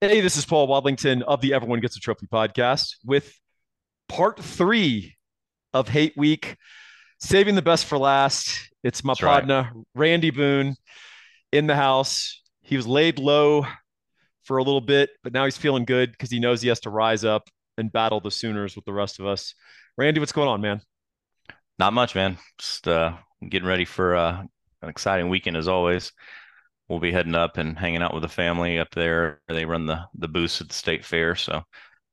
Hey, this is Paul Wadlington of the Everyone Gets a Trophy podcast with part three of Hate Week, saving the best for last. It's my That's right. partner, Randy Boone, in the house. He was laid low for a little bit, but now he's feeling good because he knows he has to rise up and battle the Sooners with the rest of us. Randy, what's going on, man? Not much, man. Just uh, getting ready for uh, an exciting weekend as always. We'll be heading up and hanging out with the family up there. They run the the booths at the state fair, so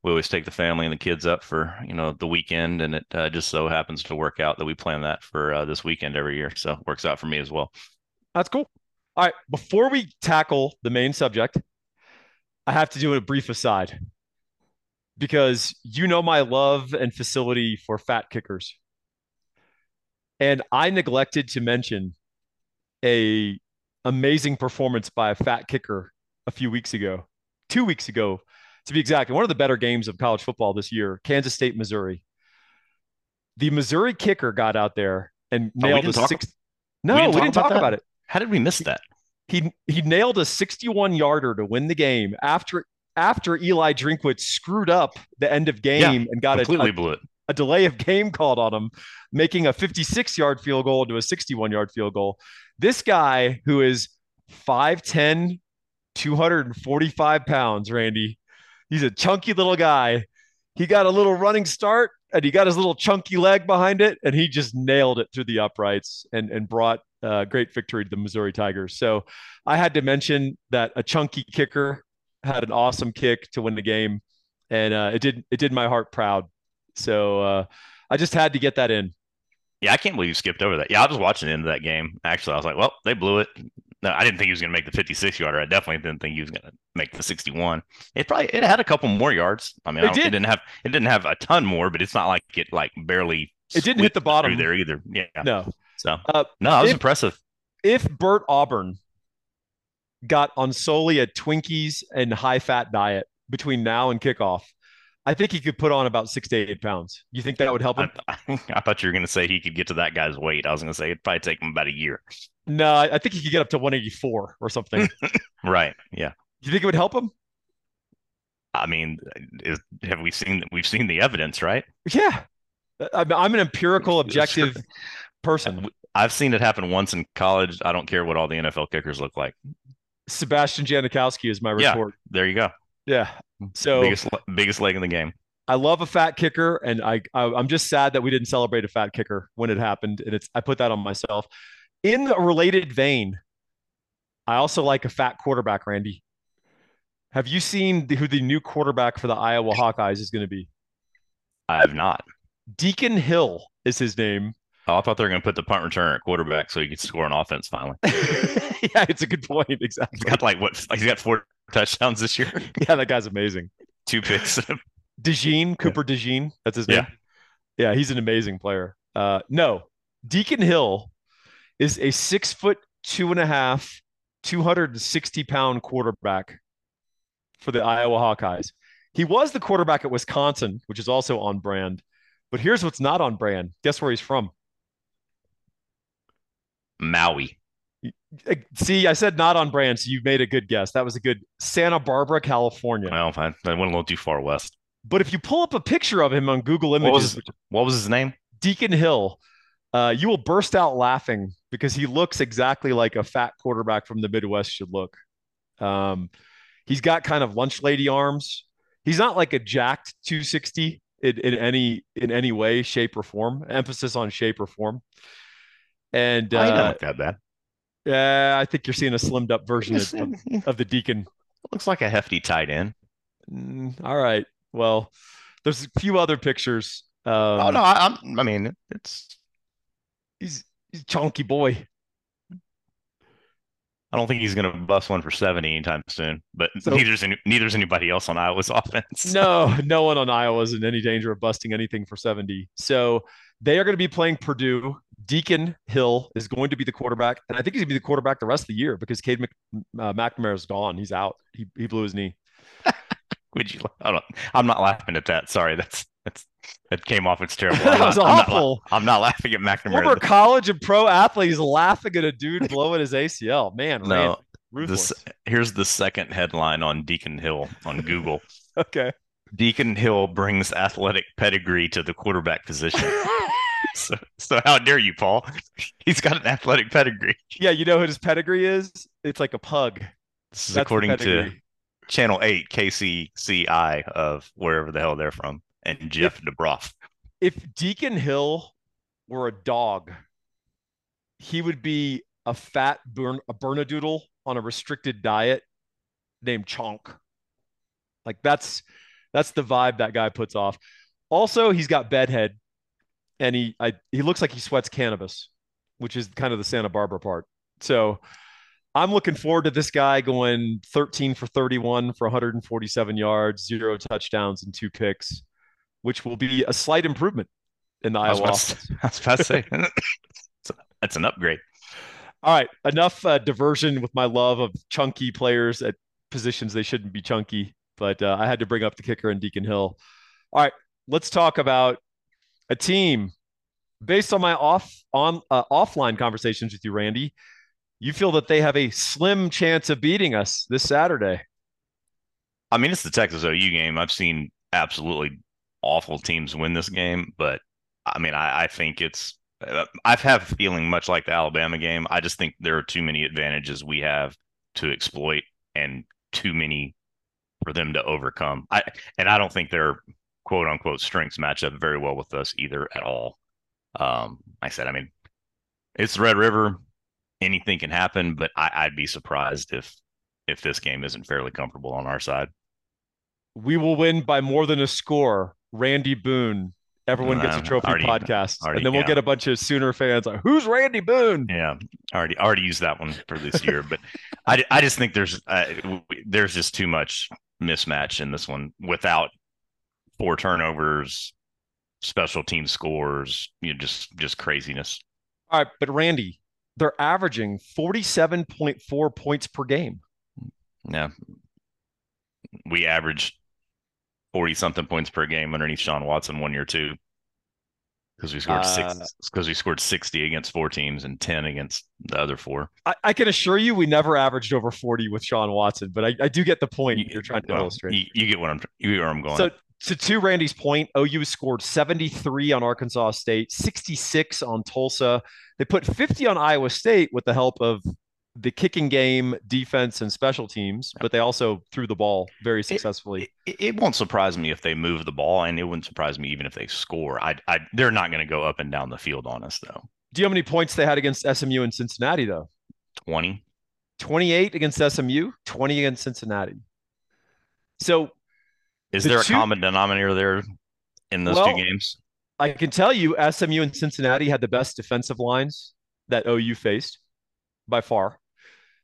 we always take the family and the kids up for you know the weekend, and it uh, just so happens to work out that we plan that for uh, this weekend every year. So it works out for me as well. That's cool. All right, before we tackle the main subject, I have to do a brief aside because you know my love and facility for fat kickers. And I neglected to mention a amazing performance by a fat kicker a few weeks ago, two weeks ago, to be exact. One of the better games of college football this year, Kansas State, Missouri. The Missouri kicker got out there and Oh, nailed a didn't talk- six. No, we we didn't didn't, talk about about it. How did we miss that? He he nailed a 61 yarder to win the game after after Eli Drinkwitz screwed up the end of game and got a, Completely a, blew it. A delay of game called on him, making a 56 yard field goal into a 61 yard field goal. This guy who is 5'10, 245 pounds, Randy, he's a chunky little guy. He got a little running start and he got his little chunky leg behind it and he just nailed it through the uprights and, and brought a great victory to the Missouri Tigers. So I had to mention that a chunky kicker had an awesome kick to win the game and uh, it did it did my heart proud. So uh, I just had to get that in. Yeah, I can't believe you skipped over that. Yeah, I was just watching the end of that game. Actually, I was like, well, they blew it. No, I didn't think he was going to make the 56 yarder. I definitely didn't think he was going to make the 61. It probably it had a couple more yards. I mean, It I did. it didn't have it didn't have a ton more, but it's not like it like barely. It didn't hit the bottom. there either. Yeah. No, So Uh, no, it was if- impressive. if Bert Auburn got on solely a Twinkies and high fat diet between now and kickoff, I think he could put on about six to eight pounds. You think that would help him? I, I thought you were going to say he could get to that guy's weight. I was going to say it'd probably take him about a year. no, I think he could get up to 184 or something. Right. Yeah. Do you think it would help him? I mean, is, have we seen we've seen the evidence, right? Yeah. I'm, I'm an empirical, objective person. I've seen it happen once in college. I don't care what all the NFL kickers look like. Sebastian Janikowski is my report. Yeah. There you go. Yeah. Mm. So biggest biggest leg in the game. I love a fat kicker, and I, I I'm just sad that we didn't celebrate a fat kicker when it happened, and it's I put that on myself. In a related vein, I also like a fat quarterback, Randy. Have you seen the, who the new quarterback for the Iowa Hawkeyes is going to be? I have not. Deacon Hill is his name. Oh, I thought they were going to put the punt return at quarterback so he could score on offense finally. yeah, it's a good point. Exactly. He's got like what? He's got four touchdowns this year, Yeah, that guy's amazing. two picks. Dejean, Cooper Dejean. That's his name. Yeah. Yeah, he's an amazing player. Uh, no, Deacon Hill is a six foot two and a half, 260 pound quarterback for the Iowa Hawkeyes. He was the quarterback at Wisconsin, which is also on brand. But here's what's not on brand. Guess where he's from? Maui. See, I said not on brand, so you made a good guess. That was a good Santa Barbara, California. Well, I, I went a little too far west. But if you pull up a picture of him on Google What Images, was what was his name? Deacon Hill, uh, you will burst out laughing because he looks exactly like a fat quarterback from the Midwest should look. Um, he's got kind of lunch lady arms. He's not like a jacked 260 in, in any in any way, shape, or form. Emphasis on shape or form. And I uh, look that bad. Yeah, I think you're seeing a slimmed up version Yes, of, of the Deacon. looks like a hefty tight end. Mm, all right. Well, there's a few other pictures. Um, oh no, I, I'm. I mean, it's. he's, he's a chunky boy. I don't think he's going to bust one for seventy anytime soon. But So- neither's any, neither's anybody else on Iowa's offense. No, no one on Iowa's in any danger of busting anything for 70. So they are going to be playing Purdue. Deacon Hill is going to be the quarterback, and I think he's going to be the quarterback the rest of the year because Cade Mc, uh, McNamara is gone. He's out. He, he blew his knee. Would you? I don't, I'm not laughing at that. Sorry, that's that's that came off. It's terrible. That I'm not, was I'm not awful. I'm not laughing at Former McNamara. college and pro athletes laughing at a dude blowing his ACL. Man, No, Ruthless. This here's the second headline on Deacon Hill on Google. okay. Deacon Hill brings athletic pedigree to the quarterback position. so, so how dare you, Paul? He's got an athletic pedigree. Yeah, you know what his pedigree is? It's like a pug. This is That's according to. Channel 8 KCCI of wherever the hell they're from and Jeff DeBroff. If Deacon Hill were a dog, he would be a fat burn a Bernedoodle on a restricted diet named Chonk. Like that's that's the vibe that guy puts off. Also, he's got bedhead, and he I, he looks like he sweats cannabis, which is kind of the Santa Barbara part. So I'm looking forward to this guy going 13 for 31 for 147 yards, zero touchdowns, and two picks, which will be a slight improvement in the Iowa. I was about to say that's an upgrade. All right, enough uh, diversion with my love of chunky players at positions they shouldn't be chunky, but uh, I had to bring up the kicker and Deacon Hill. All right, let's talk about a team based on my off on uh, offline conversations with you, Randy. You feel that they have a slim chance of beating us this Saturday. I mean, it's the Texas OU game. I've seen absolutely awful teams win this game, but I mean, I, I think it's. uh, I've have a feeling much like the Alabama game. I just think there are too many advantages we have to exploit, and too many for them to overcome. I and I don't think their quote unquote strengths match up very well with us either at all. Um, like I said, I mean, it's Red River. Anything can happen, but I, I'd be surprised if if this game isn't fairly comfortable on our side. We will win by more than a score. Randy Boone. Everyone gets a Um, trophy already- podcast, already- and then we'll yeah. get a bunch of Sooner fans like, "Who's Randy Boone?" Yeah, already already used that one for this year, but I, I just think there's uh, there's just too much mismatch in this one without four turnovers, special team scores, you know, just just craziness. All right, but Randy, they're averaging forty-seven point four points per game. Yeah, we averaged forty something points per game underneath Shawn Watson one year too, because we scored Uh, six because we scored sixty against four teams and ten against the other four. I, I can assure you, we never averaged over forty with Shawn Watson, but I, I do get the point you, are trying to well, illustrate. You, you get what I'm you get where I'm going. So, to, to Randy's point, OU scored 73 on Arkansas State, 66 on Tulsa. They put 50 on Iowa State with the help of the kicking game, defense, and special teams, but they also threw the ball very successfully. it, it won't surprise me if they move the ball, and it wouldn't surprise me even if they score. I, I they're not going to go up and down the field on us though. Do you know how many points they had against SMU and Cincinnati, though? Twenty. 28 against SMU, 20 against Cincinnati. So Is The there a common denominator there in those Well, two games? I can tell you SMU and Cincinnati had the best defensive lines that OU faced by far.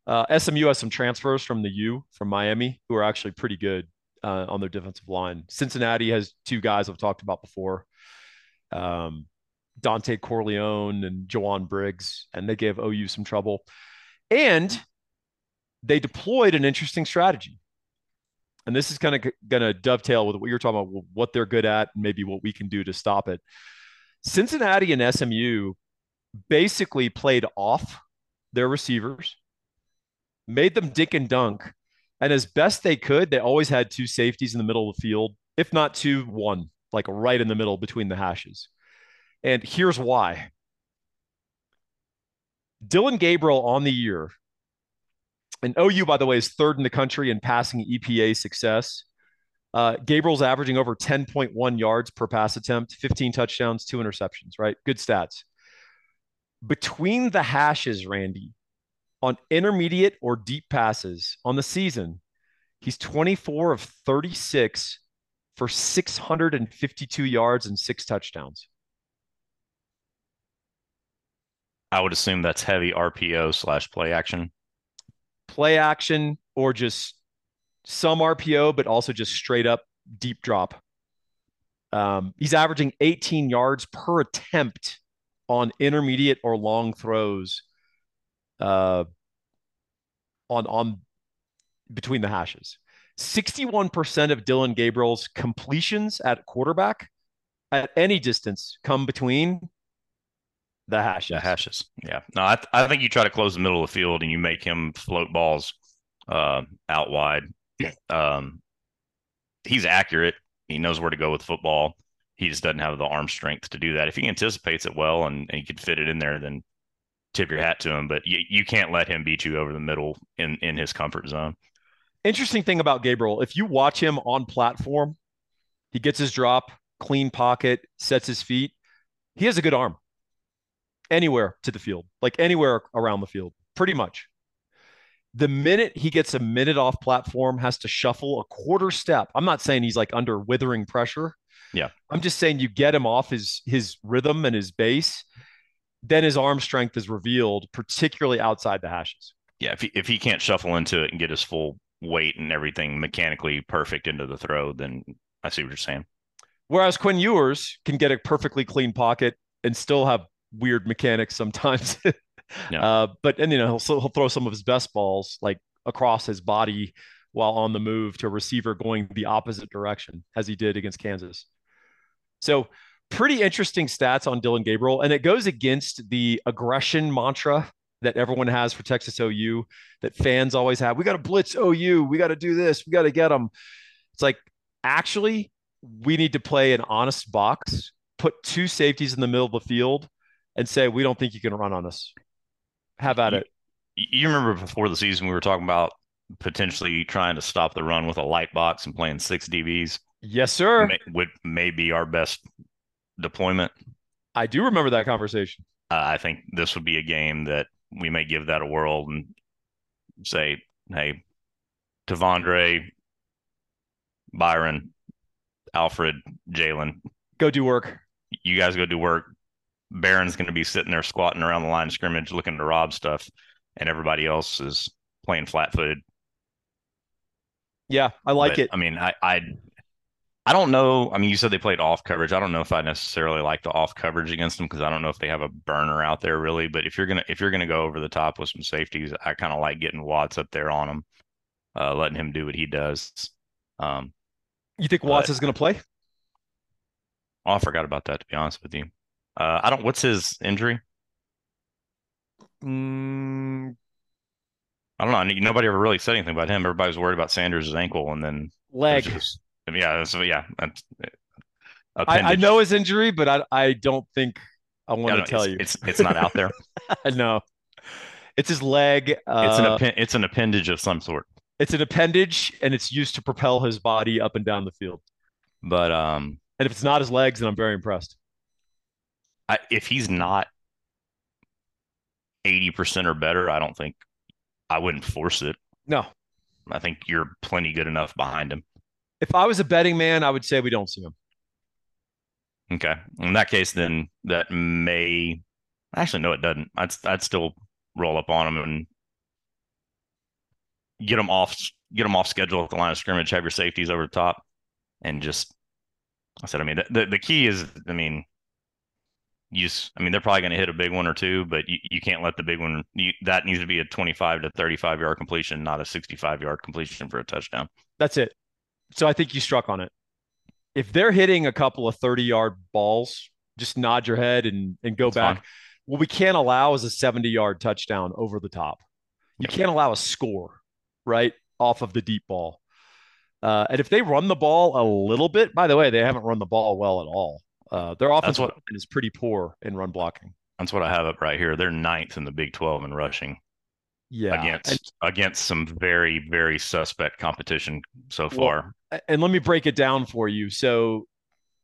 Uh, SMU has some transfers from the U from Miami who are actually pretty good uh, on their defensive line. Cincinnati has two guys I've talked about before, um, Dontay Corleone and Jowon Briggs, and they gave OU some trouble. And they deployed an interesting strategy. And this is kind of going to dovetail with what you're talking about, what they're good at, and maybe what we can do to stop it. Cincinnati and SMU basically played off their receivers, made them dink and dunk. And as best they could, they always had two safeties in the middle of the field, if not two, one, like right in the middle between the hashes. And here's why Dillon Gabriel on the year, and OU, by the way, is third in the country in passing EPA success. Uh, Gabriel's averaging over 10.1 yards per pass attempt, 15 touchdowns, two interceptions, right? Good stats. Between the hashes, Randy, on intermediate or deep passes on the season, he's 24 of 36 for 652 yards and six touchdowns. I would assume that's heavy RPO slash play action. Play action or just some RPO, but also just straight up deep drop. Um, he's averaging 18 yards per attempt on intermediate or long throws uh, on on between the hashes. 61% of Dillon Gabriel's completions at quarterback at any distance come between the hashes. The hashes. Yeah. No, I, I think you try to close the middle of the field and you make him float balls uh, out wide. Um, he's accurate. He knows where to go with football. He just doesn't have the arm strength to do that. If he anticipates it well and, and he can fit it in there, then tip your hat to him. But you, you can't let him beat you over the middle in, in his comfort zone. Interesting thing about Gabriel, if you watch him on platform, he gets his drop, clean pocket, sets his feet. He has a good arm anywhere to the field, like anywhere around the field, pretty much. The minute he gets a minute off platform, has to shuffle a quarter step. I'm not saying he's like under withering pressure. Yeah. I'm just saying you get him off his his rhythm and his base, then his arm strength is revealed, particularly outside the hashes. Yeah, if he, if he can't shuffle into it and get his full weight and everything mechanically perfect into the throw, then I see what you're saying. Whereas Quinn Ewers can get a perfectly clean pocket and still have weird mechanics sometimes. uh, but and you know he'll, he'll throw some of his best balls like across his body while on the move to a receiver going the opposite direction as he did against Kansas. So pretty interesting stats on Dillon Gabriel, and it goes against the aggression mantra that everyone has for Texas OU that fans always have. We got to blitz OU. We got to do this. We got to get them. It's like actually we need to play an honest box, put two safeties in the middle of the field, and say we don't think you can run on us. How about you, it. You remember before the season we were talking about potentially trying to stop the run with a light box and playing six DBs. Yes, sir. May, would may be our best deployment. I do remember that conversation. Uh, I think this would be a game that we may give that a whirl and say, hey, T'Vondre, Byron, Alfred, Jalen, go do work. You guys go do work. Barron's going to be sitting there squatting around the line of scrimmage looking to rob stuff, and everybody else is playing flat footed. Yeah, I like but, it. I mean, I, I I don't know. I mean, you said they played off coverage. I don't know if I necessarily like the off coverage against them because I don't know if they have a burner out there really. But if you're gonna if you're gonna go over the top with some safeties, I kind of like getting Watts up there on him, uh, letting him do what he does. Um, you think Watts but, is gonna play? Oh, I forgot about that. To be honest with you, uh, I don't. What's his injury? Mm, I don't know. Nobody ever really said anything about him. Everybody was worried about Sanders' ankle, and then leg. Just, yeah, so yeah. I, I, know his injury, but I I don't think I want to tell it's, you. It's it's not out there. no, it's his leg. Uh, it's an it's an appendage of some sort. It's an appendage, and it's used to propel his body up and down the field. But um, and if it's not his legs, then I'm very impressed. I, if he's not 80% or better, I don't think I wouldn't force it. No. I think you're plenty good enough behind him. If I was a betting man, I would say we don't see him. Okay. In that case, then that may actually no, it doesn't. I'd I'd still roll up on him and get them off get them off schedule at the line of scrimmage, have your safeties over the top, and just I said, I mean, the, the key is, I mean, you just, I mean, they're probably going to hit a big one or two, but you, you can't let the big one, you, that needs to be a 25 to 35 yard completion, not a 65 yard completion for a touchdown. That's it. So I think you struck on it. If they're hitting a couple of 30 yard balls, just nod your head and, and go That's back. Fine. What we can't allow is a 70 yard touchdown over the top. You yep. can't allow a score, right? Off of the deep ball. Uh, and if they run the ball a little bit, by the way, they haven't run the ball well at all. Uh, their offense what, is pretty poor in run blocking. That's what I have up right here. They're ninth in the Big 12 in rushing. Yeah, against and, against some very very suspect competition so far. Well, and let me break it down for you. So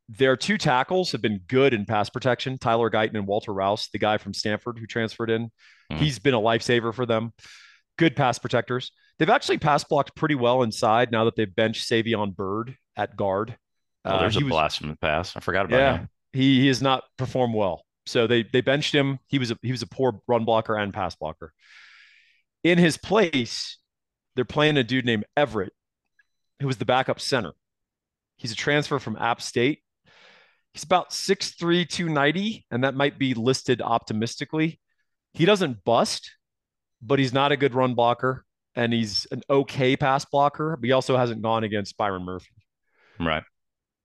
their two tackles have been good in pass protection. Tyler Guyton and Walter Rouse, the guy from Stanford who transferred in, mm-hmm. he's been a lifesaver for them. Good pass protectors. They've actually pass blocked pretty well inside now that they've benched Savion Byrd at guard. Oh, there's uh, a was, blast from the past. I forgot about yeah, him. He, he has not performed well. So they they benched him. He was a, he was a poor run blocker and pass blocker. In his place, they're playing a dude named Everett, who was the backup center. He's a transfer from App State. He's about 6'3, 290, and that might be listed optimistically. He doesn't bust, but he's not a good run blocker and he's an okay pass blocker, but he also hasn't gone against Byron Murphy. Right.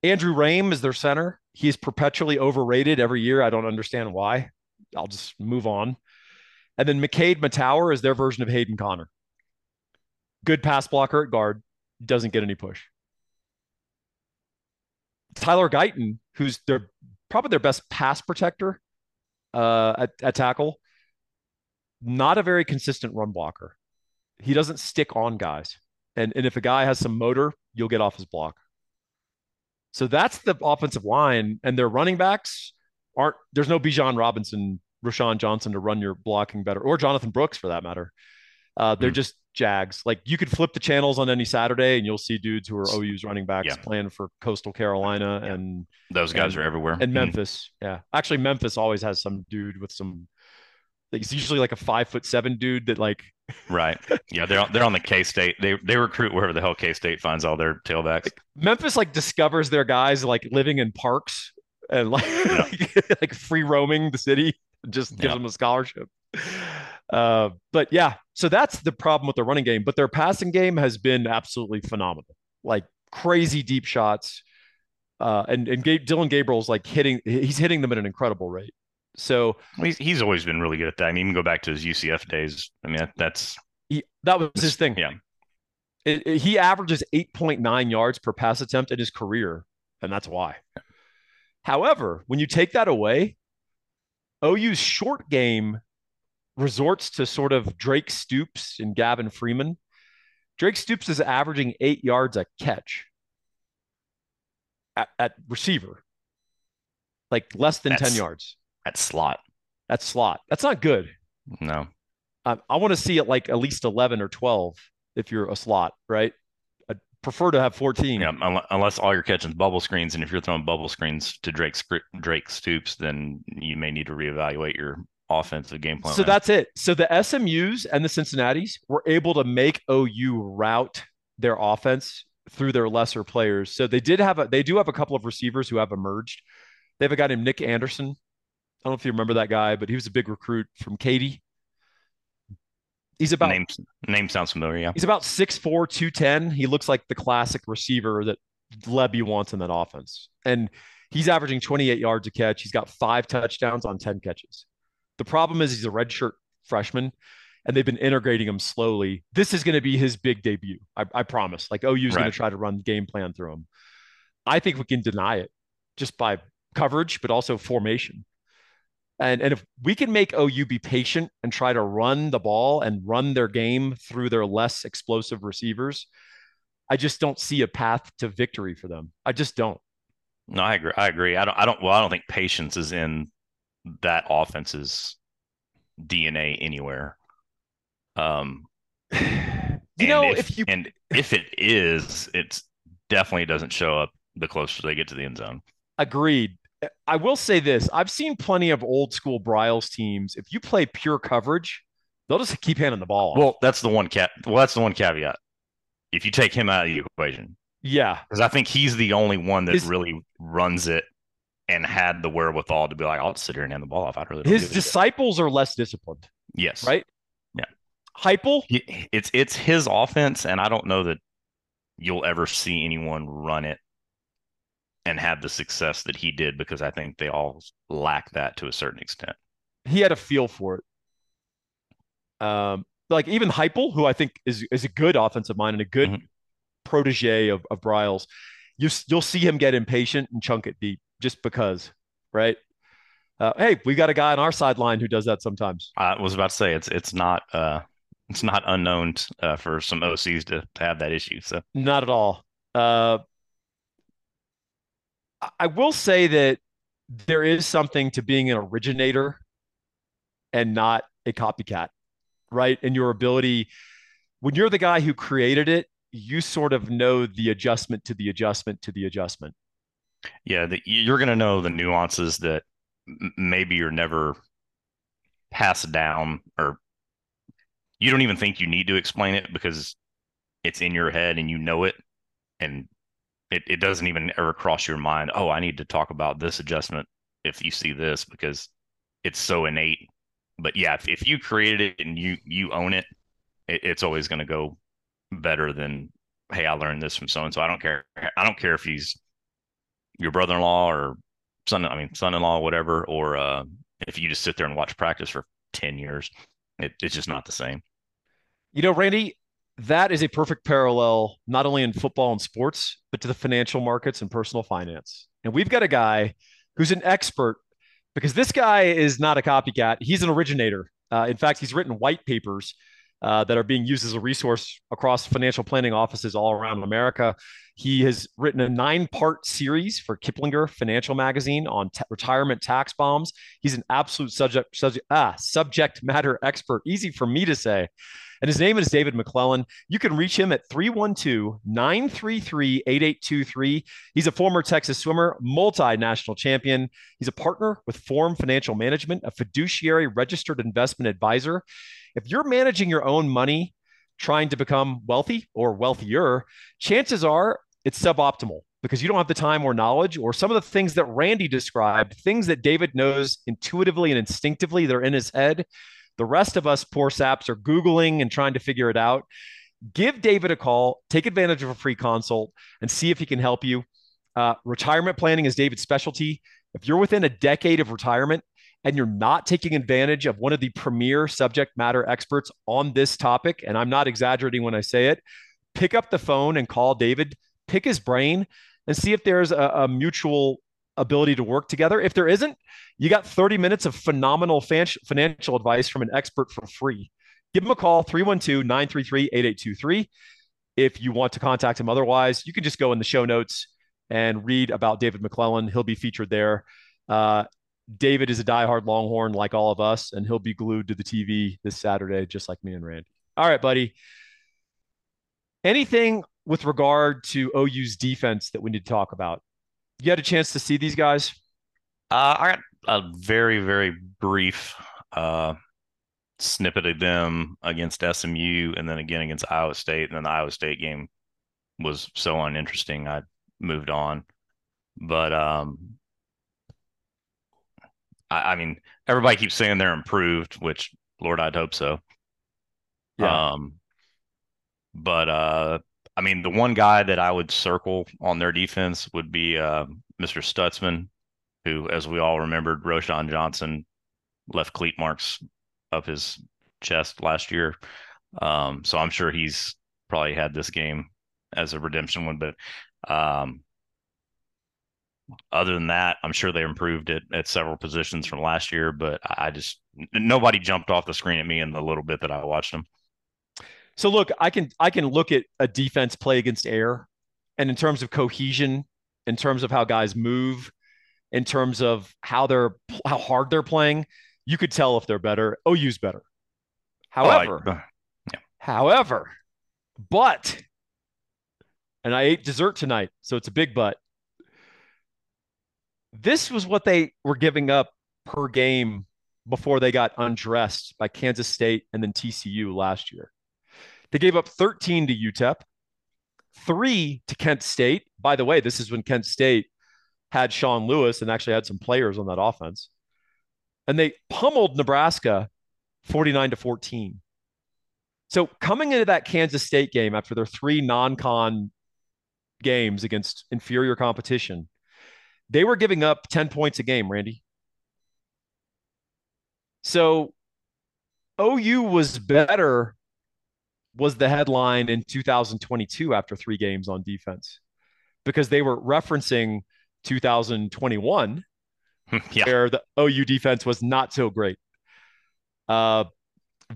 Andrew Raym is their center. He's perpetually overrated every year. I don't understand why. I'll just move on. And then McKade Mettauer is their version of Hayden Conner. good pass blocker at guard, doesn't get any push. Tyler Guyton, who's their probably their best pass protector uh, at, at tackle, not a very consistent run blocker. He doesn't stick on guys. And, and if a guy has some motor, you'll get off his block. So that's the offensive line. And their running backs aren't, there's no Bijan Robinson, Roschon Johnson to run your blocking better, or Jonathan Brooks for that matter. Uh, they're mm. just Jags. Like you could flip the channels on any Saturday and you'll see dudes who are OU's running backs yeah. playing for Coastal Carolina yeah. and those guys and, are everywhere. And mm-hmm. Memphis. Mm. Yeah. Actually, Memphis always has some dude with some it's usually like a five foot seven dude that like right. Yeah they're they're on the k-state. They they recruit wherever the hell k-state finds all their tailbacks. Memphis like discovers their guys like living in parks and like yeah. like free roaming the city just gives yeah. them a scholarship. Uh, but yeah so that's the problem with the running game but their passing game has been absolutely phenomenal. Like crazy deep shots uh, and and Dillon Gabriel's like hitting he's hitting them at an incredible rate so he's, he's always been really good at that. I mean, even go back to his UCF days. I mean, that, that's he, that was his thing. Yeah. It, it, he averages 8.9 yards per pass attempt in his career, and that's why. However, when you take that away, OU's short game resorts to sort of Drake Stoops and Gavin Freeman. Drake Stoops is averaging eight yards a catch at, at receiver, like less than that's, 10 yards. At slot. At slot. That's not good. No. Um, I, I want to see it like at least 11 or 12 if you're a slot, right? I prefer to have 14. Yeah, unless all you're catching is bubble screens. And if you're throwing bubble screens to Drake, Drake Stoops, then you may need to reevaluate your offensive game plan. So that's it. So the SMUs and the Cincinnati's were able to make OU route their offense through their lesser players. So they did have a they do have a couple of receivers who have emerged. They have a guy named Nic Anderson I don't know if you remember that guy, but he was a big recruit from Katy. He's about name, name sounds familiar. Yeah. He's about 6'4, 210. He looks like the classic receiver that Lebby wants in that offense. And he's averaging 28 yards a catch. He's got five touchdowns on 10 catches. The problem is he's a redshirt freshman and they've been integrating him slowly. This is going to be his big debut. I, I promise. Like OU's right. going to try to run game plan through him. I think we can deny it just by coverage, but also formation. And, and if we can make OU be patient and try to run the ball and run their game through their less explosive receivers, I just don't see a path to victory for them. I just don't. No, I agree. I agree. I don't. I don't. Well, I don't think patience is in that offense's DNA anywhere. Um, you know, if, if, you and if it is, it's definitely doesn't show up the closer they get to the end zone. Agreed. I will say this: I've seen plenty of old school Briles teams. If you play pure coverage, they'll just keep handing the ball. Off. Well, that's the one cat. Well, that's the one caveat. If you take him out of the equation, yeah, because I think he's the only one that his, really runs it and had the wherewithal to be like, I'll sit here and hand the ball off. I really his disciples are less disciplined. Yes, right. Yeah, Heupel. It's it's his offense, and I don't know that you'll ever see anyone run it and have the success that he did because I think they all lack that to a certain extent. He had a feel for it. Um, like even Heupel, who I think is is a good offensive mind and a good mm-hmm. protege of, of Briles, you you'll see him get impatient and chunk it deep just because, right? Uh, hey, we got a guy on our sideline who does that sometimes. I was about to say it's it's not uh it's not unknown uh, for some OCs to, to have that issue. So not at all. Uh, I will say that there is something to being an originator and not a copycat, right? And your ability, when you're the guy who created it, you sort of know the adjustment to the adjustment to the adjustment. Yeah, the, you're going to know the nuances that maybe you're never passed down or you don't even think you need to explain it because it's in your head and you know it and it, it doesn't even ever cross your mind oh i need to talk about this adjustment if you see this because it's so innate. But yeah if, if you created it and you you own it, it it's always going to go better than hey i learned this from so and so i don't care i don't care if he's your brother-in-law or son i mean son-in-law whatever or uh, if you just sit there and watch practice for 10 years it, it's just not the same. You know randy that is a perfect parallel, not only in football and sports, but to the financial markets and personal finance. And we've got a guy who's an expert because this guy is not a copycat. He's an originator. Uh, in fact, he's written white papers uh, that are being used as a resource across financial planning offices all around America. He has written a nine part series for Kiplinger Financial Magazine on t- retirement tax bombs. He's an absolute subject, subject, ah, subject matter expert. Easy for me to say. And his name is David McClellan. You can reach him at 312 933 8823. He's a former Texas swimmer, multinational champion. He's a partner with Forum Financial Management, a fiduciary registered investment advisor. If you're managing your own money, trying to become wealthy or wealthier, chances are it's suboptimal because you don't have the time or knowledge or some of the things that Randy described, things that David knows intuitively and instinctively, they're in his head. The rest of us poor saps are Googling and trying to figure it out. Give David a call, take advantage of a free consult, and see if he can help you. Uh, retirement planning is David's specialty. If you're within a decade of retirement and you're not taking advantage of one of the premier subject matter experts on this topic, and I'm not exaggerating when I say it, pick up the phone and call David, pick his brain, and see if there's a, a mutual ability to work together. If there isn't, you got 30 minutes of phenomenal financial advice from an expert for free. Give him a call, 312 933 8823. If you want to contact him otherwise, you can just go in the show notes and read about David McClellan. He'll be featured there. Uh, David is a diehard Longhorn like all of us, and he'll be glued to the TV this Saturday, just like me and Randy. All right, buddy. Anything with regard to OU's defense that we need to talk about? You had a chance to see these guys? Uh, I got a very, very brief uh, snippet of them against SMU and then again against Iowa State. And then the Iowa State game was so uninteresting, I moved on. But um, I, I mean, everybody keeps saying they're improved, which Lord, I'd hope so. Yeah. Um, but uh, I mean, the one guy that I would circle on their defense would be uh, Mr. Stutsman, who, as we all remembered, Roschon Johnson left cleat marks up his chest last year. Um, so I'm sure he's probably had this game as a redemption one. But um, other than that, I'm sure they improved it at several positions from last year. But I just nobody jumped off the screen at me in the little bit that I watched them. So look, I can I can look at a defense play against air, and in terms of cohesion, in terms of how guys move, in terms of how they're how hard they're playing, you could tell if they're better. OU's better. However, oh, I, uh, yeah. however, but, and I ate dessert tonight, so it's a big but. This was what they were giving up per game before they got undressed by Kansas State and then TCU last year. They gave up 13 to UTEP, three to Kent State. By the way, this is when Kent State had Sean Lewis and actually had some players on that offense. And they pummeled Nebraska 49 to 14. So coming into that Kansas State game after their three non-con games against inferior competition, they were giving up 10 points a game, Randy. So OU was better was the headline in 2022 after three games on defense because they were referencing 2021 yeah. where the OU defense was not so great. Uh,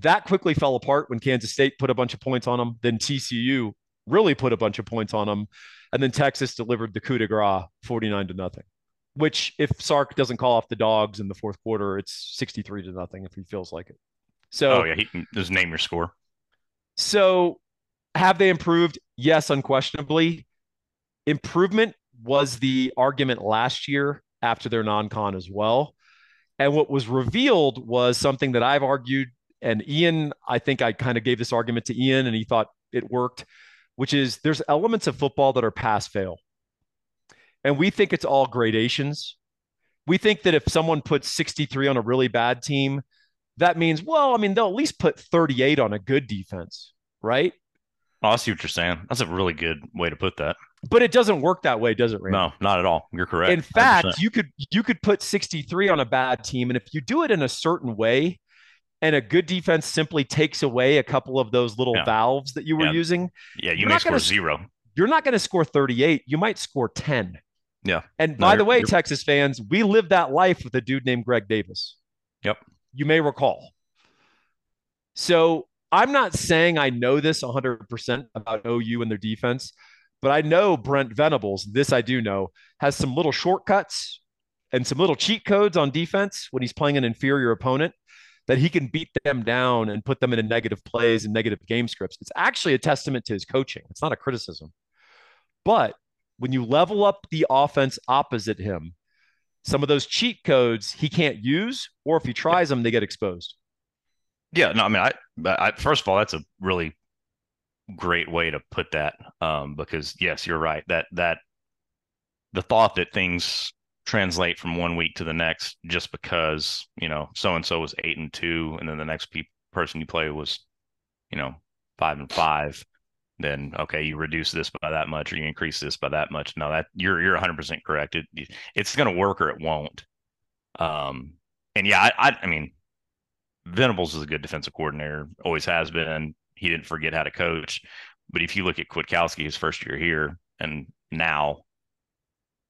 that quickly fell apart when Kansas State put a bunch of points on them. Then TCU really put a bunch of points on them. And then Texas delivered the coup de grace 49 to nothing, which if Sark doesn't call off the dogs in the fourth quarter, it's 63 to nothing if he feels like it. So, oh, yeah, he can just name your score. So, have they improved? Yes, unquestionably. Improvement was the argument last year after their non con as well. And what was revealed was something that I've argued, and Ian, I think I kind of gave this argument to Ian and he thought it worked, which is there's elements of football that are pass fail. And we think it's all gradations. We think that if someone puts 63 on a really bad team, that means, well, I mean, they'll at least put 38 on a good defense, right? Oh, I see what you're saying. That's a really good way to put that. But it doesn't work that way, does it, Randy? No, not at all. You're correct. In fact, 100%. you could you could put 63 on a bad team, and if you do it in a certain way, and a good defense simply takes away a couple of those little Yeah. valves that you were Yeah. using, Yeah, you may score gonna zero. you're not going to score 38. You might score 10. Yeah. And No, by the way, Texas fans, we lived that life with a dude named Greg Davis. Yep. You may recall. So I'm not saying I know this 100% about OU and their defense, but I know Brent Venables, this I do know, has some little shortcuts and some little cheat codes on defense when he's playing an inferior opponent that he can beat them down and put them into negative plays and negative game scripts. It's actually a testament to his coaching. It's not a criticism. But when you level up the offense opposite him, some of those cheat codes he can't use, or if he tries them, they get exposed. Yeah, no, I mean, I, I first of all, that's a really great way to put that. Um, because yes, you're right. That that the thought that things translate from one week to the next just because you know so and so was eight and two, and then the next pe- person you play was, you know, five and five. Then okay, you reduce this by that much, or you increase this by that much. No, that you're you're 100 percent correct. It it's going to work or it won't. Um, and yeah, I, I I mean, Venables is a good defensive coordinator, always has been. He didn't forget how to coach. But if you look at Kwiatkowski, his first year here and now,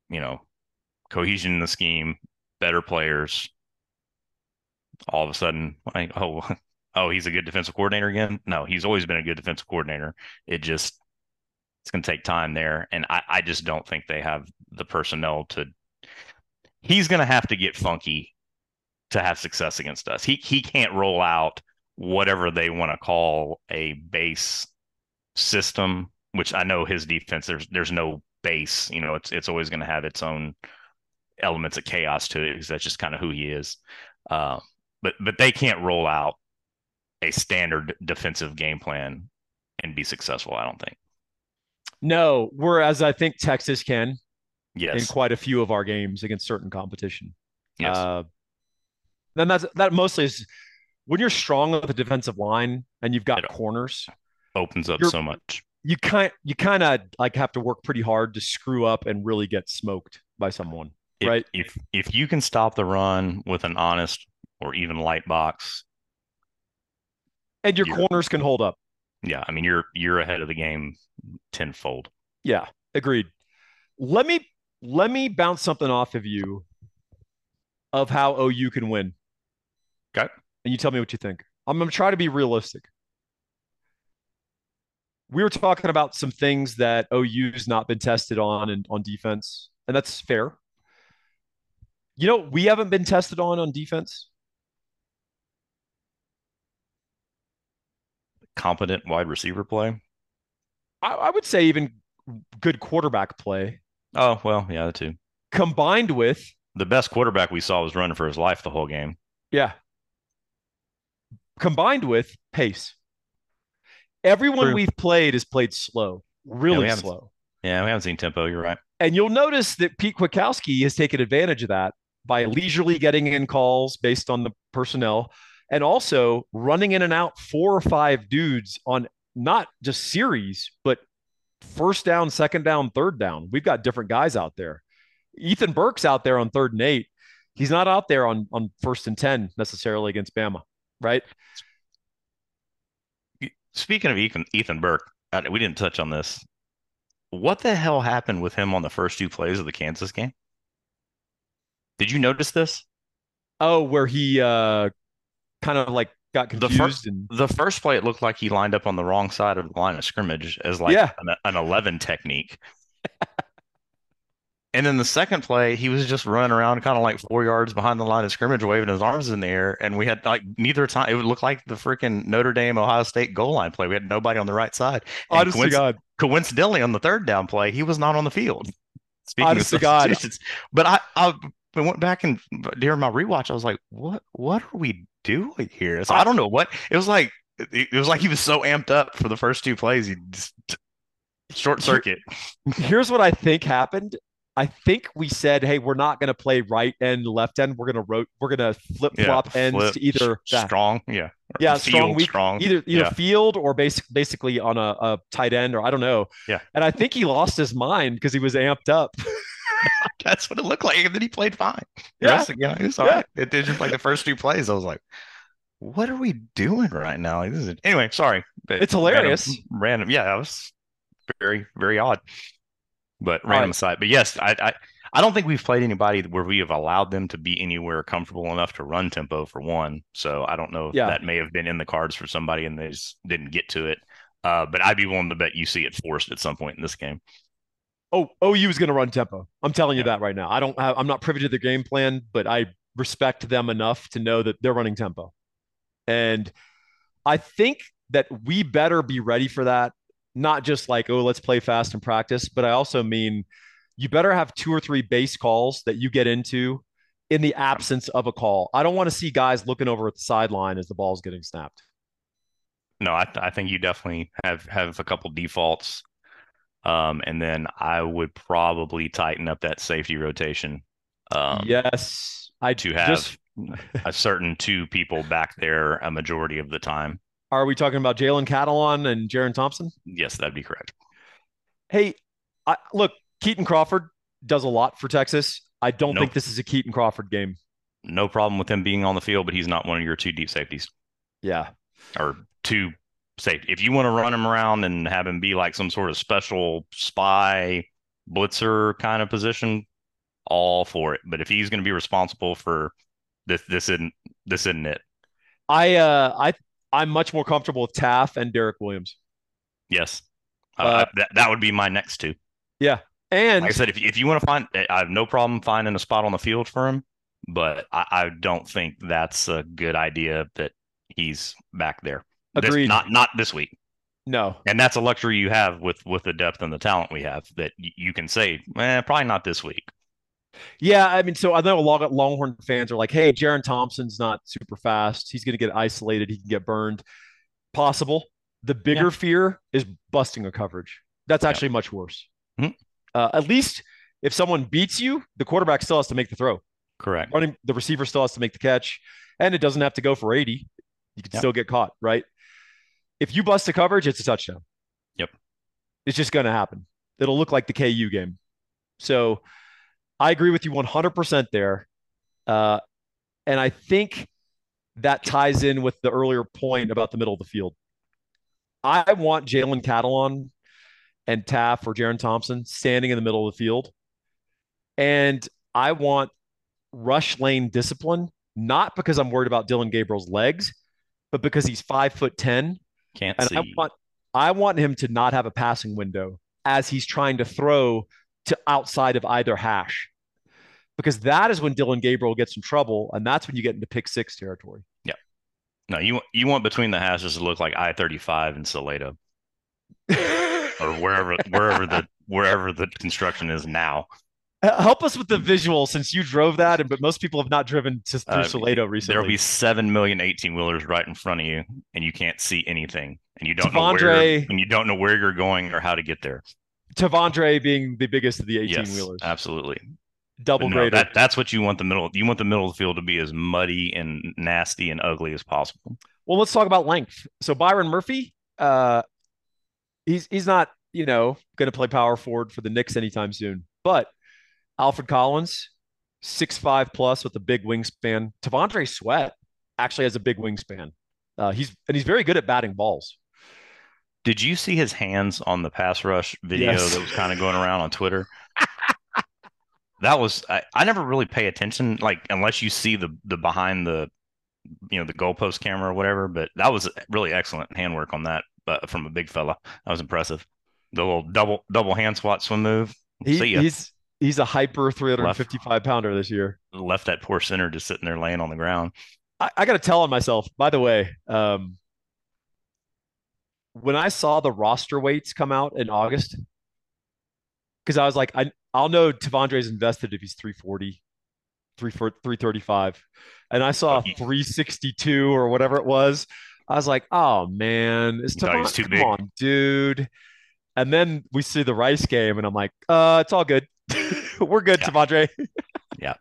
you know, cohesion in the scheme, better players, all of a sudden, like, oh, oh, he's a good defensive coordinator again. No, he's always been a good defensive coordinator. It just it's going to take time there, and I, I just don't think they have the personnel to. He's going to have to get funky to have success against us. He he can't roll out whatever they want to call a base system, which I know his defense there's there's no base. You know, it's it's always going to have its own elements of chaos to it because that's just kind of who he is. Uh, but but they can't roll out a standard defensive game plan and be successful. I don't think. No, whereas I think Texas can Yes. in quite a few of our games against certain competition. yes. Uh, then that's that mostly is when you're strong with the defensive line and you've got It- corners, Opens up so much. you kind you kind of like have to work pretty hard to screw up and really get smoked by someone. If, right. If if you can stop the run with an honest or even light box, And your corners can hold up. yeah, I mean you're you're ahead of the game tenfold. Yeah, agreed. Let me let me bounce something off of you of how OU can win. Okay. And you tell me what you think. I'm going to try to be realistic. We were talking about some things that OU's not been tested on and on defense, and that's fair. You know, we haven't been tested on on defense. Competent wide receiver play. I, I would say even good quarterback play Oh well, yeah, the two combined with The best quarterback we saw was running for his life the whole game. Yeah. Combined with pace. Everyone True. we've played has played slow, really haven't- slow. Yeah, we haven't seen tempo. You're right. And you'll notice that Pete Kwiatkowski has taken advantage of that by leisurely getting in calls based on the personnel and also running in and out four or five dudes on not just series, but first down, second down, third down. We've got different guys out there. Ethan Burke's out there on third and eight. He's not out there on, on first and 10 necessarily against Bama, right? Speaking of Ethan, Ethan Burke, uh, we didn't touch on this. What the hell happened with him on the first two plays of the Kansas game? Did you notice this? Oh, where he uh kind of like got The confused first- and The first play, it looked like he lined up on the wrong side of the line of scrimmage as like Yeah. an, an 11 technique. and then the second play, he was just running around kind of like four yards behind the line of scrimmage, waving his arms in the air. And we had like neither time, it would look like the freaking Notre Dame Ohio State goal line play. We had nobody on the right side. And honest to coinc- God, coincidentally, on the third down play, he was not on the field. Speaking Honest of God. But I, I I went back and during my rewatch, I was like, what what are we doing here? So I don't know what it was like. It, was like he was so amped up for the first two plays, he just short circuit. here's what I think happened. I think we said, "Hey, we're not going to play right end, left end. We're going to. We're going to flip flop ends flip, to either s- strong, yeah, yeah, field, strong weak, strong, either either yeah. field or basic, basically on a, a tight end or I don't know. Yeah. and I think he lost his mind because he was amped up. That's what it looked like. And then he played fine. The Yeah. rest the game, he was all Yeah. right. It did just like the first two plays. I was like, what are we doing right now? Like, this is anyway. Sorry, it's hilarious. Random, random, yeah, that was very very odd. But random right. aside, but yes, I, I I don't think we've played anybody where we have allowed them to be anywhere comfortable enough to run tempo for one. So I don't know if yeah. that may have been in the cards for somebody and they just didn't get to it. Uh, but I'd be willing to bet you see it forced at some point in this game. Oh, OU is going to run tempo. I'm telling you yeah. that right now. I don't have, I'm not privy to the game plan, but I respect them enough to know that they're running tempo. And I think that we better be ready for that. Not just like, oh, let's play fast and practice, but I also mean you better have two or three base calls that you get into in the absence of a call. I don't want to see guys looking over at the sideline as the ball's getting snapped. No, I, I think you definitely have have a couple defaults, um, and then I would probably tighten up that safety rotation. Um, yes, I to have just... a certain two people back there a majority of the time. Are we talking about Jalen Catalon and Jerrin Thompson? Yes, that'd be correct. Hey, I, look, Kitan Crawford does a lot for Texas. I don't nope. think this is a Kitan Crawford game. No problem with him being on the field, but he's not one of your two deep safeties. Yeah. Or two safety. If you want to run him around and have him be like some sort of special spy blitzer kind of position, all for it. But if he's going to be responsible for this, this isn't this isn't it. I uh I I'm much more comfortable with Taaffe and Derek Williams. Yes, uh, uh, that that would be my next two. Yeah, and like I said, if if you want to find, I have no problem finding a spot on the field for him, but I, I don't think that's a good idea that he's back there. Agreed. This, not not this week. No, and that's a luxury you have with with the depth and the talent we have that you can say, eh, probably not this week. Yeah, I mean, so I know a lot of Longhorn fans are like, "Hey, Jerrin Thompson's not super fast. He's going to get isolated. He can get burned." Possible. The bigger yeah. fear is busting a coverage. That's actually yeah. much worse. Mm-hmm uh, at least if someone beats you, the quarterback still has to make the throw. Correct. Running the receiver still has to make the catch, and it doesn't have to go for 80. You can still get caught, right? If you bust a coverage, it's a touchdown. Yep. It's just going to happen. It'll look like the KU game. So I agree with you 100% there. Uh, and I think that ties in with the earlier point about the middle of the field. I want Jalen Catalon and Taaffe or Jerrin Thompson standing in the middle of the field. And I want rush lane discipline, not because I'm worried about Dillon Gabriel's legs, but because he's five foot ten. Can't and see. I want I want him to not have a passing window as he's trying to throw to outside of either hash. Because that is when Dillon Gabriel gets in trouble, and that's when you get into pick six territory. Yeah. No, you you want between the hashes to look like I thirty five and Salado. or wherever wherever the wherever the construction is now. Help us with the visual since you drove that, and but most people have not driven to through uh, Salado recently. There'll be seven million 18 wheelers right in front of you, and you can't see anything, and you don't know where and you don't know where you're going or how to get there. T'Vondre being the biggest of the 18 yes, wheelers. Absolutely. Double no, That, that's what you want the middle. You want the middle of the field to be as muddy and nasty and ugly as possible. Well, let's talk about length. So Byron Murphy, uh, he's he's not you know going to play power forward for the Knicks anytime soon. But Alfred Collins, six five plus with a big wingspan. T'Vondre Sweat actually has a big wingspan. Uh, he's and he's very good at batting balls. Did you see his hands on the pass rush video yes. that was kind of going around on Twitter? that was I, I never really pay attention, like unless you see the the behind the you know the goalpost camera or whatever. But that was really excellent handwork on that but from a big fella. That was impressive. The little double double hand swat swim move. He, he's he's a hyper 355 left, pounder this year. Left that poor center just sitting there laying on the ground. I, I got to tell on myself. By the way, um, when I saw the roster weights come out in August, because I was like, I I'll know T'Vondre's invested if he's 340, 335. And I saw 362 or whatever it was. I was like, oh man, it's no, too come big. on, dude. And then we see the Rice game, and I'm like, uh, it's all good. We're good, yeah. T'Vondre. yeah.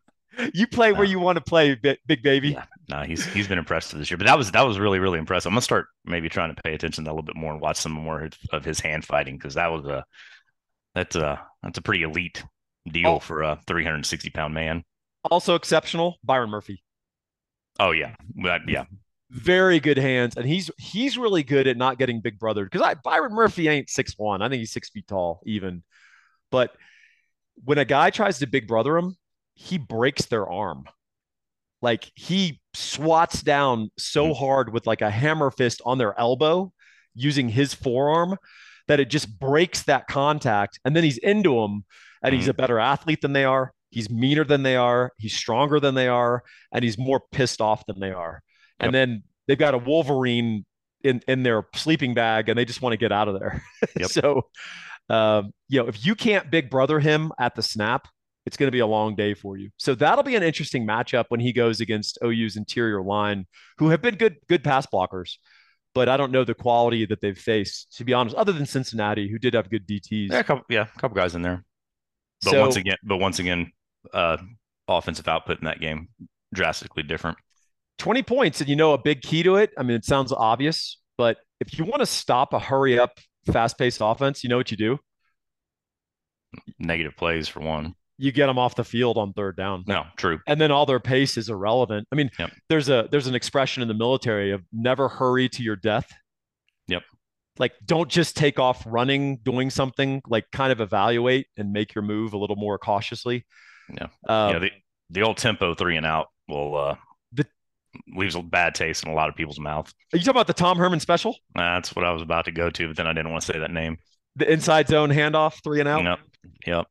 You play where you want to play, big baby. Yeah. No, he's he's been impressive this year. But that was that was really really impressive. I'm gonna start maybe trying to pay attention to that a little bit more and watch some more of his hand fighting because that was a that's a that's a pretty elite deal oh. for a 360 pound man. Also exceptional, Byron Murphy. Oh yeah, yeah. very good hands, and he's he's really good at not getting big brothered. Because I Byron Murphy ain't six one. I think he's six feet tall, even. But when a guy tries to big brother him, he breaks their arm. Like he swats down so mm-hmm. hard with like a hammer fist on their elbow using his forearm that it just breaks that contact. And then he's into them and he's a better athlete than they are. He's meaner than they are. He's stronger than they are. And he's more pissed off than they are. Yep. And then they've got a Wolverine in, in their sleeping bag and they just want to get out of there. Yep. so, um, you know, if you can't big brother him at the snap, it's going to be a long day for you. So that'll be an interesting matchup when he goes against OU's interior line, who have been good good pass blockers, but I don't know the quality that they've faced. To be honest, other than Cincinnati, who did have good DTs. Yeah, a couple, yeah, a couple guys in there. But so, once again, but once again, uh, offensive output in that game drastically different. 20 points, and you know a big key to it. I mean, it sounds obvious, but if you want to stop a hurry up, fast paced offense, you know what you do? Negative plays for one you get them off the field on third down. No, true. And then all their pace is irrelevant. I mean, yep. there's a there's an expression in the military of never hurry to your death. Yep. Like don't just take off running, doing something, like kind of evaluate and make your move a little more cautiously. Yeah. Um, yeah, the, the old tempo three and out will uh leaves a bad taste in a lot of people's mouth. Are you talking about the Tom Herman special? That's what I was about to go to, but then I didn't want to say that name. The inside zone handoff, three and out. Yep. Yep.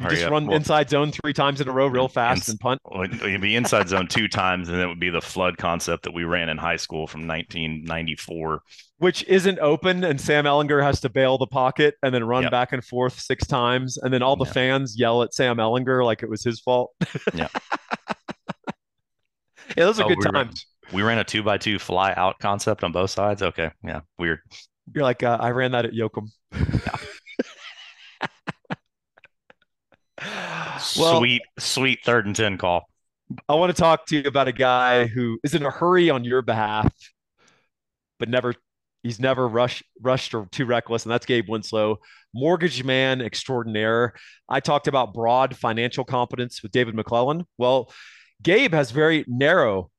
You just run well, inside zone three times in a row, real fast, and punt. It'd be inside zone two times, and it would be the flood concept that we ran in high school from 1994, which isn't open, and Sam Ehlinger has to bail the pocket and then run yep. back and forth six times, and then all the yep. fans yell at Sam Ehlinger like it was his fault. yeah, yeah, those are oh, good we times. Ran, we ran a two by two fly out concept on both sides. Okay, yeah, weird. You're like, uh, I ran that at Yoakum. Well, sweet, sweet third and 10 call. I want to talk to you about a guy who is in a hurry on your behalf, but never he's never rushed rushed or too reckless, and that's Gabe Winslow, mortgage man extraordinaire. I talked about broad financial competence with David McClellan. Well, Gabe has very narrow,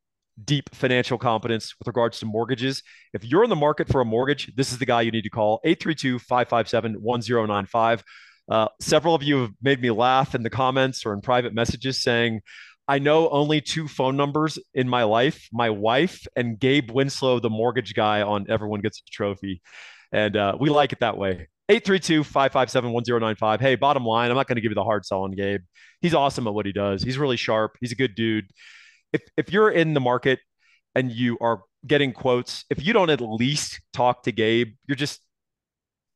deep financial competence with regards to mortgages. If you're in the market for a mortgage, this is the guy you need to call 832 557 1095. Uh, several of you have made me laugh in the comments or in private messages saying, I know only two phone numbers in my life my wife and Gabe Winslow, the mortgage guy on Everyone Gets a Trophy. And uh, we like it that way. 832 557 1095. Hey, bottom line, I'm not going to give you the hard sell on Gabe. He's awesome at what he does. He's really sharp. He's a good dude. If, if you're in the market and you are getting quotes, if you don't at least talk to Gabe, you're just,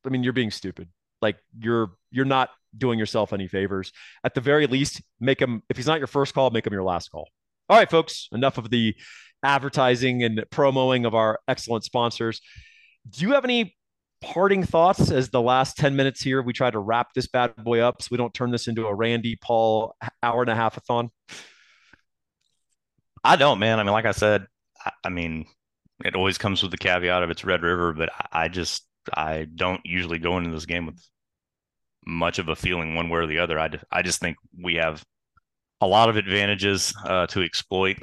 I mean, you're being stupid. Like you're you're not doing yourself any favors. At the very least, make him if he's not your first call, make him your last call. All right, folks, enough of the advertising and promoting of our excellent sponsors. Do you have any parting thoughts as the last 10 minutes here we try to wrap this bad boy up so we don't turn this into a Randy Paul hour and a half a thon? I don't, man. I mean, like I said, I, I mean, it always comes with the caveat of it's Red River, but I just I don't usually go into this game with much of a feeling one way or the other. I, I just think we have a lot of advantages uh, to exploit,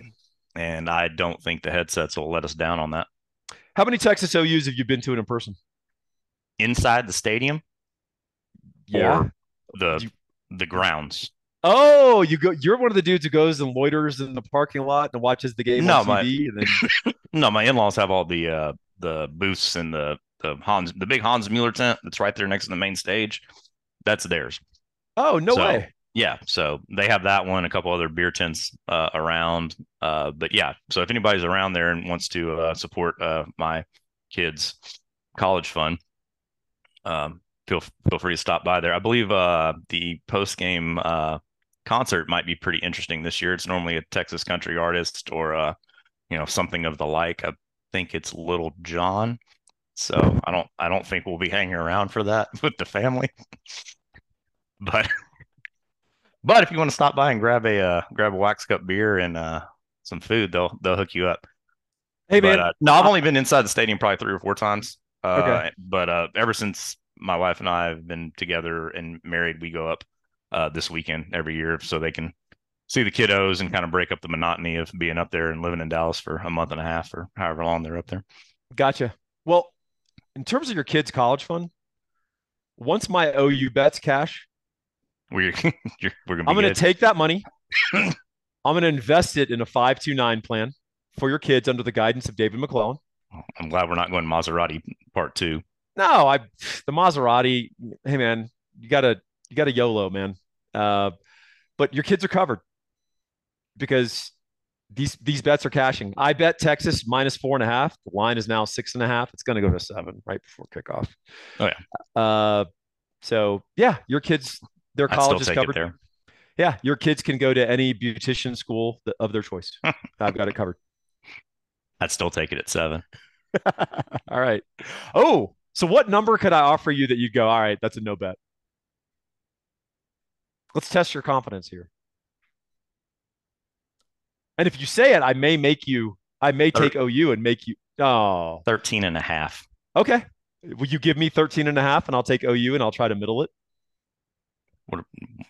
and I don't think the headsets will let us down on that. How many Texas OUs have you been to in person? Inside the stadium, yeah. or the you... the grounds. Oh, you go. You're one of the dudes who goes and loiters in the parking lot and watches the game no, on TV. My, then... no, my in-laws have all the uh, the booths and the the Hans, the big Hans Mueller tent that's right there next to the main stage. That's theirs. Oh no so, way! Yeah, so they have that one, a couple other beer tents uh, around. Uh, but yeah, so if anybody's around there and wants to uh, support uh, my kids' college fund, um, feel feel free to stop by there. I believe uh, the post game uh, concert might be pretty interesting this year. It's normally a Texas country artist or you know something of the like. I think it's Lil Jon. So I don't I don't think we'll be hanging around for that with the family. but but if you want to stop by and grab a uh, grab a wax cup beer and uh, some food, they'll they'll hook you up. Hey man, uh, no, I've only been inside the stadium probably three or four times. Uh, okay. But uh, ever since my wife and I have been together and married, we go up uh, this weekend every year so they can see the kiddos and kind of break up the monotony of being up there and living in Dallas for a month and a half or however long they're up there. Gotcha. Well, in terms of your kids' college fund, once my OU bets cash, we're, we're gonna I'm going to take that money. I'm going to invest it in a 529 plan for your kids under the guidance of David McClellan. I'm glad we're not going Maserati part two. No, I the Maserati. Hey man, you gotta you gotta YOLO, man. Uh, but your kids are covered because these these bets are cashing. I bet Texas minus four and a half. The line is now six and a half. It's going to go to seven right before kickoff. Oh yeah. Uh, so yeah, your kids, their college is covered. Yeah, your kids can go to any beautician school of their choice. I've got it covered. I'd still take it at seven. all right. Oh, so what number could I offer you that you'd go? All right, that's a no bet. Let's test your confidence here. And if you say it, I may make you, I may take OU and make you, oh. 13 and a half. Okay. Will you give me 13 and a half and I'll take OU and I'll try to middle it? What,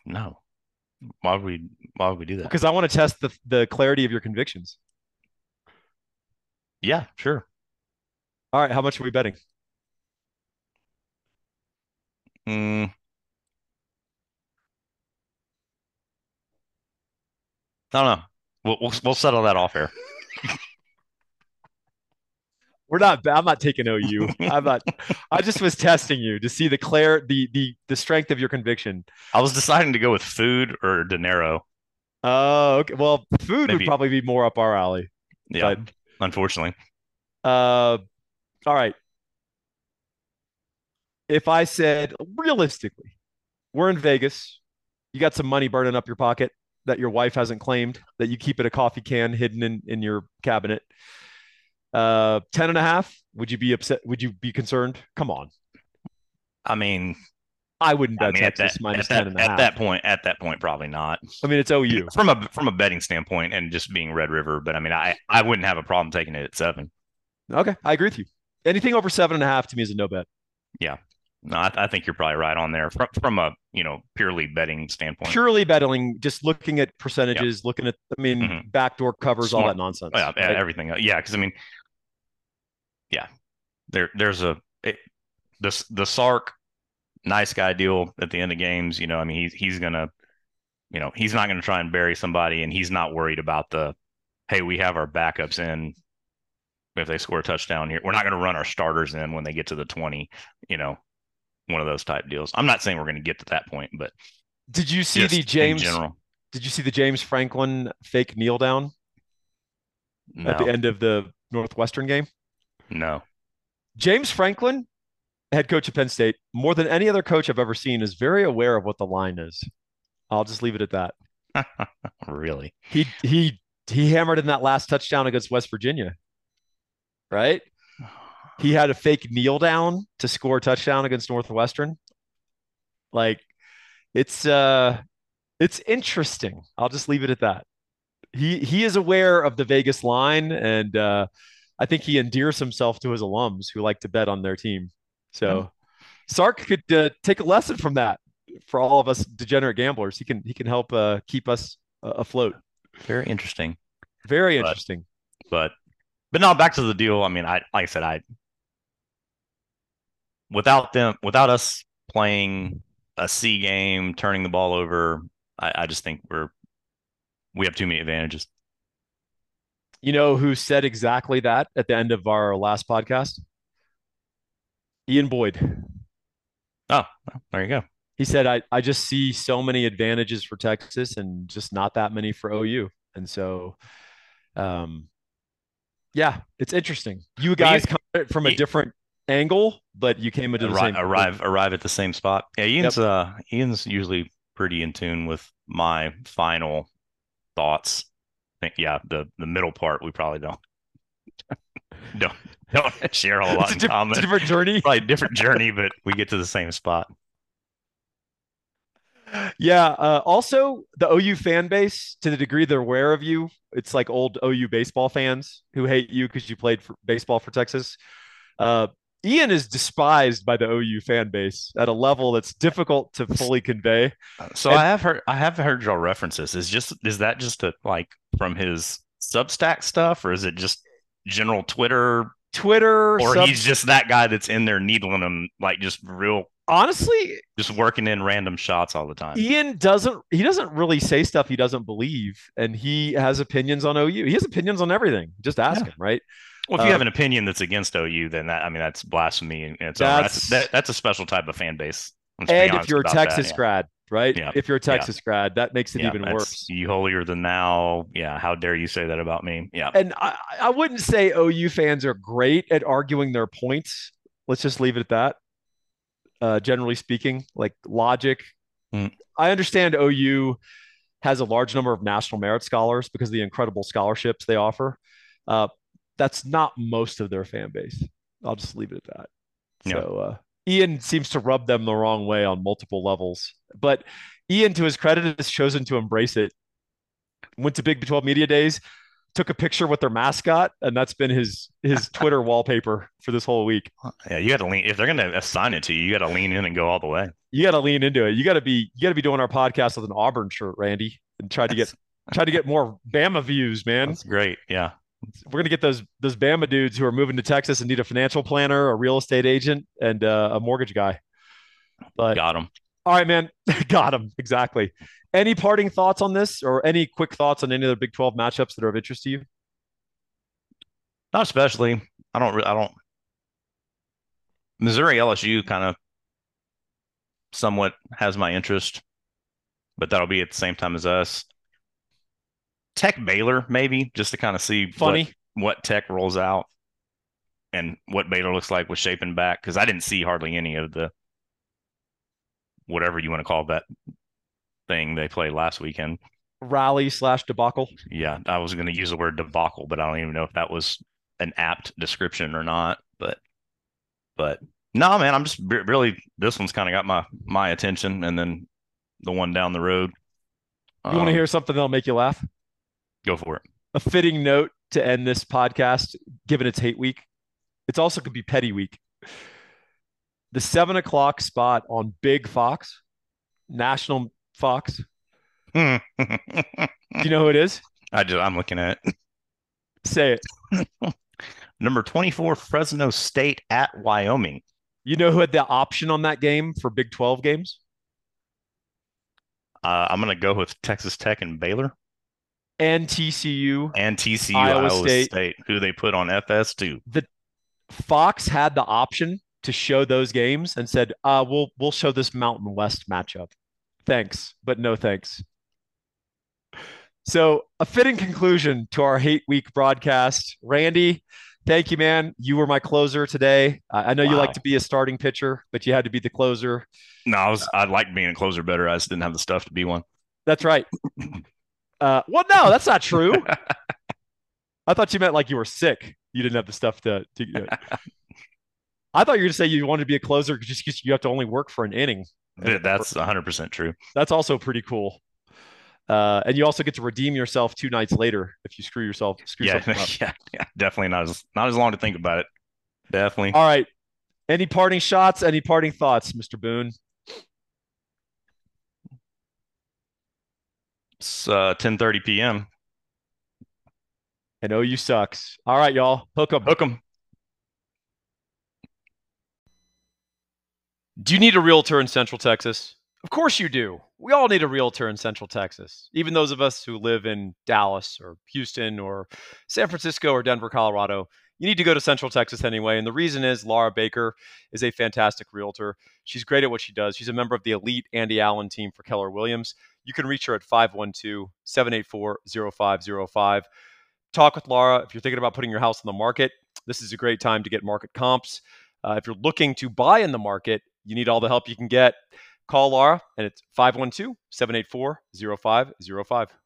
no. Why would we, why would we do that? Because I want to test the, the clarity of your convictions. Yeah, sure. All right. How much are we betting? Mm, I don't know. We'll we'll, we'll settle that off here. We're not. I'm not taking OU. I'm not. I just was testing you to see the clear the the the strength of your conviction. I was deciding to go with food or dinero. Oh, okay. Well, food Maybe. would probably be more up our alley. Yeah, but, unfortunately. Uh, all right. If I said realistically, we're in Vegas, you got some money burning up your pocket that your wife hasn't claimed that you keep in a coffee can hidden in, in your cabinet. Uh, 10 and a half. Would you be upset? Would you be concerned? Come on. I mean, I wouldn't bet I mean, Texas that, minus at 10 and a half. At that point, at that point, probably not. I mean, it's OU from a, from a betting standpoint and just being Red River. But I mean, I, I wouldn't have a problem taking it at seven. Okay. I agree with you. Anything over seven and a half to me is a no bet. Yeah. No, I, I, think you're probably right on there from from a you know purely betting standpoint. Purely betting, just looking at percentages, looking at I mean mm-hmm. backdoor covers, Smart. all that nonsense. Yeah, right? everything. Yeah, because I mean, yeah, there there's a it, the the Sark nice guy deal at the end of games. You know, I mean he's he's gonna you know he's not gonna try and bury somebody, and he's not worried about the hey we have our backups in if they score a touchdown here. We're not going to run our starters in when they get to the 20, you know, one of those type deals. I'm not saying we're going to get to that point, but did you see the James general? Did you see the James Franklin fake kneel down no. at the end of the Northwestern game? No. James Franklin, head coach of Penn State, more than any other coach I've ever seen, is very aware of what the line is. I'll just leave it at that. really? He he he hammered in that last touchdown against West Virginia. Right? he had a fake kneel down to score a touchdown against Northwestern. Like it's uh it's interesting. I'll just leave it at that. He he is aware of the Vegas line and uh I think he endears himself to his alums who like to bet on their team. So. Sark could uh, take a lesson from that for all of us degenerate gamblers. He can he can help uh, keep us uh, afloat. Very interesting. Very interesting. But but now back to the deal. I mean, I like I said, I without them, without us playing a C game, turning the ball over, I, I just think we're we have too many advantages. You know who said exactly that at the end of our last podcast? Ian Boyd. Oh, well, there you go. He said, I, I just see so many advantages for Texas and just not that many for OU. And so, um, yeah, it's interesting. You guys come from a different angle, but you came into the arrive, same arrive arrive at the same spot. Yeah, Ian's yep. uh Ian's usually pretty in tune with my final thoughts. I think yeah, the the middle part we probably don't don't don't share a lot it's a in common. different journey, probably different journey, but we get to the same spot. Yeah. Uh, also, the OU fan base, to the degree they're aware of you, it's like old OU baseball fans who hate you because you played for baseball for Texas. Uh, Ian is despised by the OU fan base at a level that's difficult to fully convey. So And- I have heard I have heard y'all references. Is just is that just a, like from his Substack stuff, or is it just general Twitter, Twitter, or sub- he's just that guy that's in there needling them, like just real, honestly, just working in random shots all the time. Ian doesn't he doesn't really say stuff he doesn't believe, and he has opinions on OU. He has opinions on everything. Just ask Yeah. him, right? Well, if you Uh, have an opinion that's against OU, then that I mean that's blasphemy, and it's that's That's- that, that's a special type of fan base. And if you're a that, Texas yeah. grad, right? Yeah. If you're a Texas grad, that makes it Yeah, even worse. You holier than thou. Yeah, how dare you say that about me? Yeah, And I, I wouldn't say OU fans are great at arguing their points. Let's just leave it at that. Uh, generally speaking, like logic. Mm. I understand OU has a large number of national merit scholars because of the incredible scholarships they offer. Uh, that's not most of their fan base. I'll just leave it at that. Yeah. So uh, Ian seems to rub them the wrong way on multiple levels, but Ian, to his credit, has chosen to embrace it. Went to Big 12 Media Days, took a picture with their mascot, and that's been his his Twitter wallpaper for this whole week. yeah. You got to lean if they're gonna assign it to you. You got to lean in and go all the way. You got to lean into it. You got to be you got to be doing our podcast with an Auburn shirt, Randy, and try to get try to get more Bama views, man. That's great. Yeah, We're gonna get those those Bama dudes who are moving to Texas and need a financial planner, a real estate agent, and uh, a mortgage guy. But got him. all right, man, got him exactly. Any parting thoughts on this, or any quick thoughts on any of the Big Twelve matchups that are of interest to you? Not especially. I don't. re- I don't. Missouri LSU kind of somewhat has my interest, but that'll be at the same time as us. Tech Baylor maybe just to kind of see what- Funny. what, Tech rolls out and what Baylor looks like with Shapen back because I didn't see hardly any of the whatever you want to call that thing they played last weekend. rally slash debacle. Yeah, I was going to use the word debacle, but I don't even know if that was an apt description or not. But, but no, man, I'm just re- really this one's kind of got my my attention, and then the one down the road. You want to um, hear something that'll make you laugh? Go for it. A fitting note to end this podcast, given it's hate week. It's also could be petty week. The seven o'clock spot on Big Fox, National Fox. Do you know who it is? I just I'm looking at it. Say it. number 24 Fresno State at Wyoming. You know who had the option on that game for Big 12 games? Uh, I'm going to go with Texas Tech and Baylor And TCU. and TCU Iowa Iowa, State. State. who they put on FS2. The Fox had the option to show those games and said, uh, we'll we'll show this Mountain West matchup. Thanks, but no thanks. So a fitting conclusion to our hate week broadcast. Randy, thank you, man. You were my closer today. I I know you like to be a starting pitcher, but you had to be the closer. No, I was I like being a closer better. I just didn't have the stuff to be one. That's right. Uh, well, no, that's not true. I thought you meant like you were sick. You didn't have the stuff to. to I thought you were going to say you wanted to be a closer just because you have to only work for an inning. That's 100% true. That's also pretty cool. Uh, and you also get to redeem yourself two nights later if you screw yourself. Screw Yeah, something up. yeah, yeah, definitely not as not as long to think about it. Definitely. All right. Any parting shots? Any parting thoughts, Mr. Boone? It's uh, 10:30 p.m. And OU sucks. All right, y'all. Hook 'em. Hook 'em. Do you need a realtor in Central Texas? Of course you do. We all need a realtor in Central Texas. Even those of us who live in Dallas or Houston or San Francisco or Denver, Colorado. You need to go to Central Texas anyway. And the reason is Laura Baker is a fantastic realtor. She's great at what she does. She's a member of the elite Andy Allen team for Keller Williams. You can reach her at 512 784 0505. Talk with Laura. If you're thinking about putting your house on the market, this is a great time to get market comps. Uh, if you're looking to buy in the market, you need all the help you can get. Call Laura, and it's 512 784 0505.